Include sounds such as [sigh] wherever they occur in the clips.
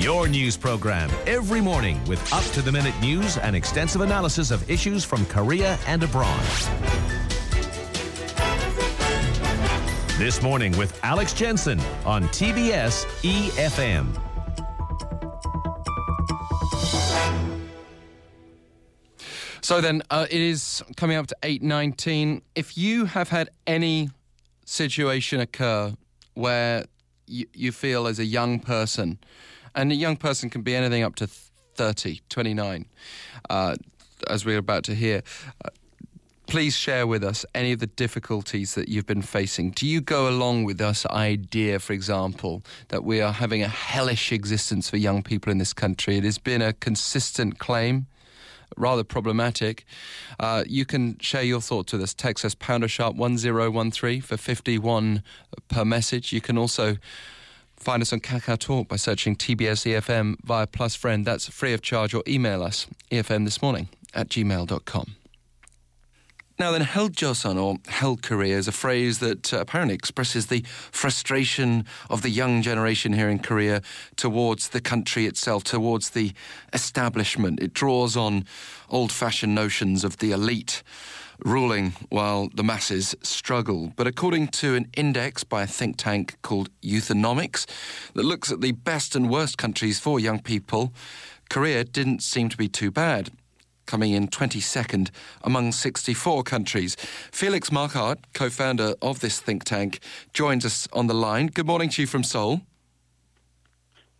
Your news program every morning with up to the minute news and extensive analysis of issues from Korea and abroad. This morning with Alex Jensen on TBS EFM. So then, uh, it is coming up to 8.19. If you have had any situation occur where you, you feel as a young person, and a young person can be anything up to 30, 29, uh, as we're about to hear, uh, please share with us any of the difficulties that you've been facing. Do you go along with this idea, for example, that we are having a hellish existence for young people in this country? It has been a consistent claim rather problematic. Uh, you can share your thoughts with us. Text us pounder sharp 1013 for 51 per message. You can also find us on Kakao Talk by searching TBS EFM via Plus Friend. That's free of charge or email us EFM this morning at gmail.com. Now, then, Hell Joseon or Hell Korea is a phrase that uh, apparently expresses the frustration of the young generation here in Korea towards the country itself, towards the establishment. It draws on old fashioned notions of the elite ruling while the masses struggle. But according to an index by a think tank called Youthonomics that looks at the best and worst countries for young people, Korea didn't seem to be too bad coming in 22nd among 64 countries. Felix Marquardt, co founder of this think tank, joins us on the line. Good morning to you from Seoul.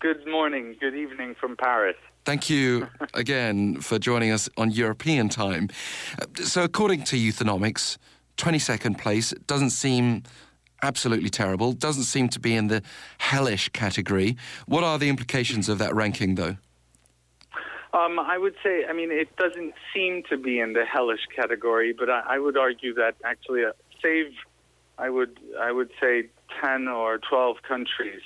Good morning, good evening from Paris. Thank you [laughs] again for joining us on European time. Uh, so, according to Youthonomics, 22nd place doesn't seem absolutely terrible, doesn't seem to be in the hellish category. What are the implications of that ranking, though? Um, I would say, I mean, it doesn't seem to be in the hellish category, but I, I would argue that actually, uh, save, I would, I would say, ten or twelve countries.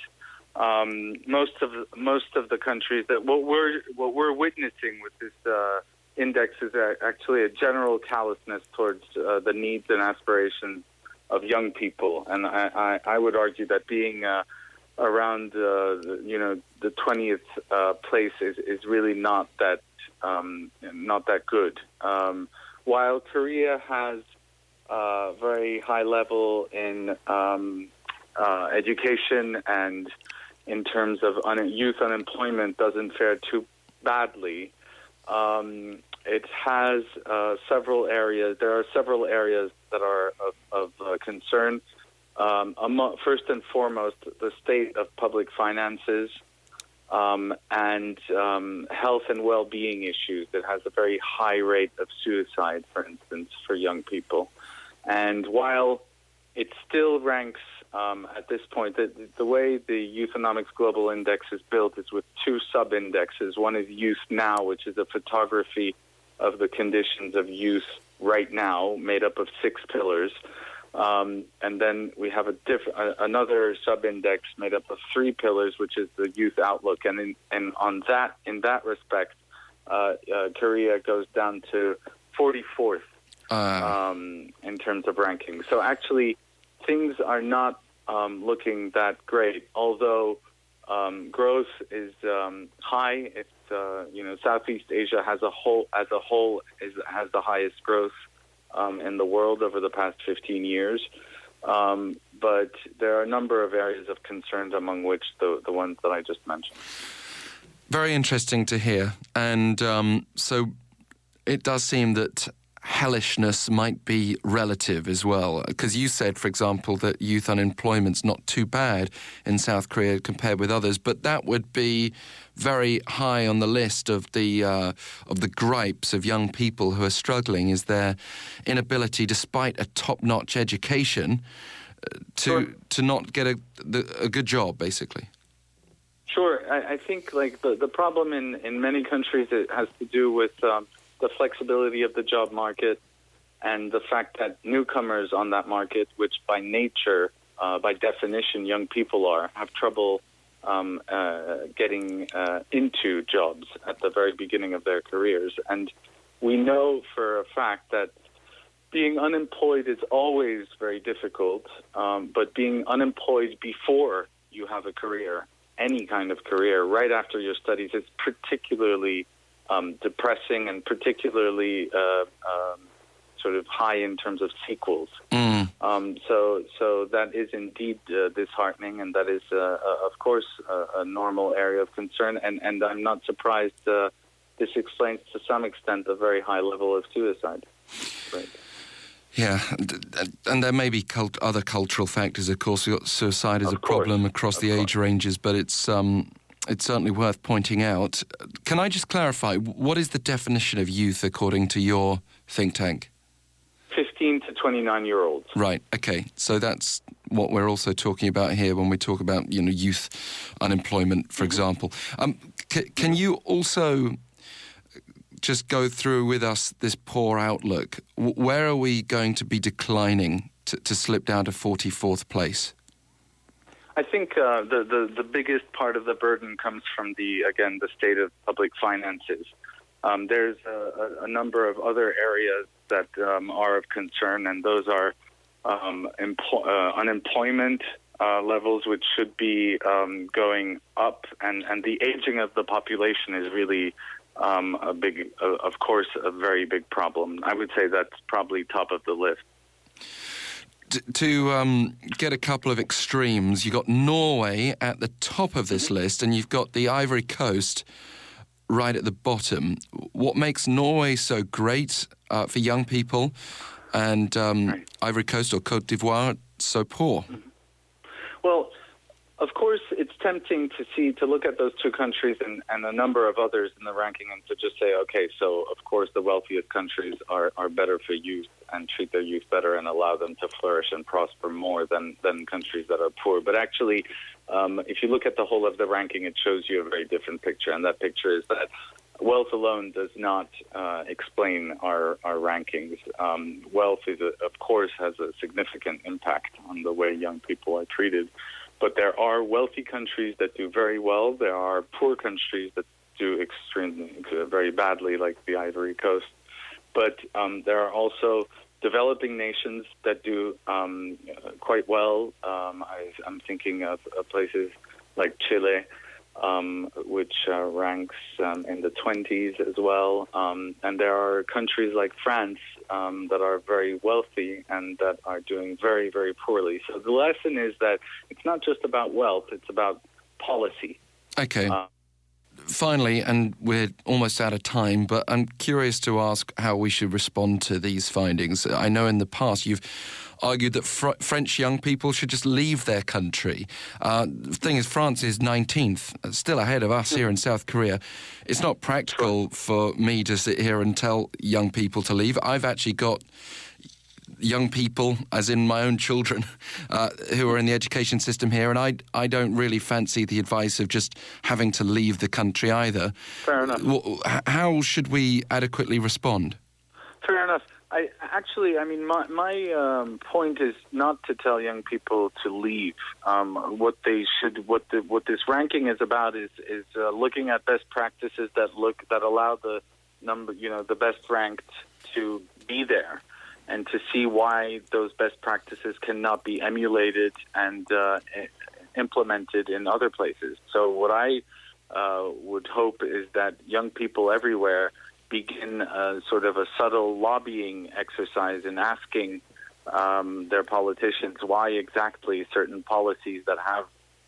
Um, most of most of the countries that what we're what we're witnessing with this uh, index is actually a general callousness towards uh, the needs and aspirations of young people, and I, I, I would argue that being uh, around uh, you know the twentieth uh, place is, is really not that um, not that good. Um, while Korea has a very high level in um, uh, education and in terms of un- youth unemployment doesn't fare too badly. Um, it has uh, several areas. There are several areas that are of, of uh, concern. Um, among, first and foremost, the state of public finances um, and um, health and well-being issues. It has a very high rate of suicide, for instance, for young people. And while it still ranks um, at this point, the, the way the Youthonomics Global Index is built is with two sub-indexes. One is Youth Now, which is a photography of the conditions of youth right now, made up of six pillars. Um, and then we have a diff- another sub-index made up of three pillars, which is the youth outlook. And in, and on that, in that respect, uh, uh, Korea goes down to 44th uh. um, in terms of ranking. So actually, things are not um, looking that great. Although um, growth is um, high, it's uh, you know Southeast Asia has a whole as a whole is, has the highest growth um, in the world over the past 15 years. Um, but there are a number of areas of concern, among which the, the ones that I just mentioned. Very interesting to hear. And um, so it does seem that hellishness might be relative as well. Because you said, for example, that youth unemployment's not too bad in South Korea compared with others, but that would be very high on the list of the uh, of the gripes of young people who are struggling is their inability, despite a top-notch education, uh, to sure. to not get a a good job, basically. Sure, I, I think like the the problem in in many countries it has to do with. Um, the flexibility of the job market and the fact that newcomers on that market, which by nature, uh, by definition, young people are, have trouble um, uh, getting uh, into jobs at the very beginning of their careers. And we know for a fact that being unemployed is always very difficult, um, but being unemployed before you have a career any kind of career right after your studies is particularly um, depressing and particularly uh, um, sort of high in terms of sequels. Mm. Um, so, so that is indeed uh, disheartening, and that is, uh, uh, of course, a, a, normal area of concern. And, and I'm not surprised. Uh, this explains to some extent the very high level of suicide. Right. Yeah, and there may be cult- other cultural factors. Of course, suicide is of a problem across of the course. age ranges, but it's um, it's certainly worth pointing out. Can I just clarify what is the definition of youth according to your think tank? 15 to 29 year olds. Right. Okay. So that's what we're also talking about here when we talk about you know youth unemployment, for Mm-hmm. example. Um, c- can you also just go through with us this poor outlook? W- where are we going to be declining to, to slip down to forty fourth place? I think uh, the, the the biggest part of the burden comes from the again the state of public finances. Um, there's a, a, number of other areas that um, are of concern, and those are um, empl- uh, unemployment uh, levels, which should be um, going up, and, and the aging of the population is really um, a big, uh, of course, a very big problem. I would say that's probably top of the list. D- to um, get a couple of extremes, you've got Norway at the top of this list, and you've got the Ivory Coast right at the bottom. What makes Norway so great uh, for young people, and um, Ivory Coast or Cote d'Ivoire so poor? Well, of course, it's tempting to see to look at those two countries and, and a number of others in the ranking and to just say, okay, so of course the wealthiest countries are, are better for youth and treat their youth better and allow them to flourish and prosper more than, than countries that are poor. But actually, um, if you look at the whole of the ranking, it shows you a very different picture, and that picture is that wealth alone does not uh, explain our, our rankings. Um, wealth is, a, of course, has a significant impact on the way young people are treated. But there are wealthy countries that do very well. There are poor countries that do extremely very badly, like the Ivory Coast. But um, there are also developing nations that do um, quite well. Um, I, I'm thinking of, of places like Chile, um, which uh, ranks um, in the 20s as well. Um, and there are countries like France um, that are very wealthy and that are doing very, very poorly. So the lesson is that it's not just about wealth, it's about policy. Okay. Uh, Finally, and we're almost out of time, but I'm curious to ask how we should respond to these findings. I know in the past you've argued that fr- French young people should just leave their country. Uh, the thing is, France is 19th, uh, still ahead of us here in South Korea. It's not practical for me to sit here and tell young people to leave. I've actually got young people, as in my own children, [laughs] uh, who are in the education system here, and I, I don't really fancy the advice of just having to leave the country either. Fair enough. How should we adequately respond? Fair enough. I actually, I mean, my my um, point is not to tell young people to leave. Um, what they should, what the what this ranking is about is is uh, looking at best practices that look that allow the number, you know, the best ranked to be there, and to see why those best practices cannot be emulated and uh, implemented in other places. So what I uh, would hope is that young people everywhere begin a sort of a subtle lobbying exercise in asking um, their politicians why exactly certain policies that have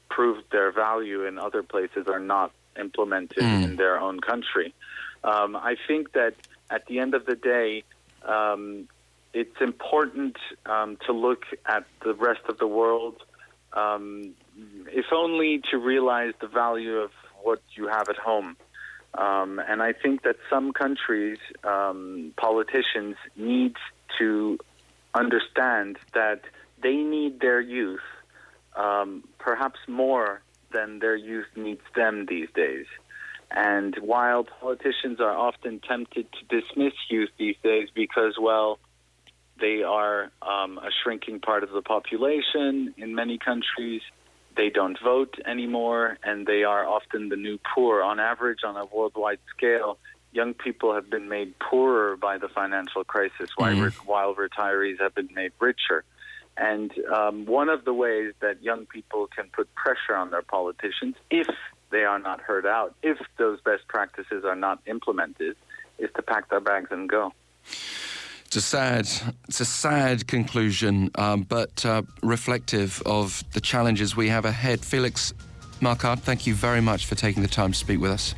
proved their value in other places are not implemented in their own country. Um, I think that at the end of the day, um, it's important um, to look at the rest of the world, um, if only to realize the value of what you have at home. Um, and I think that some countries, um, politicians need to understand that they need their youth um, perhaps more than their youth needs them these days. And while politicians are often tempted to dismiss youth these days because, well, they are um, a shrinking part of the population in many countries, they don't vote anymore, and they are often the new poor. On average, on a worldwide scale, young people have been made poorer by the financial crisis, while, re- while retirees have been made richer. And um, one of the ways that young people can put pressure on their politicians, if they are not heard out, if those best practices are not implemented, is to pack their bags and go. It's a sad, it's a sad conclusion, um, but uh, reflective of the challenges we have ahead. Felix Marquardt, thank you very much for taking the time to speak with us.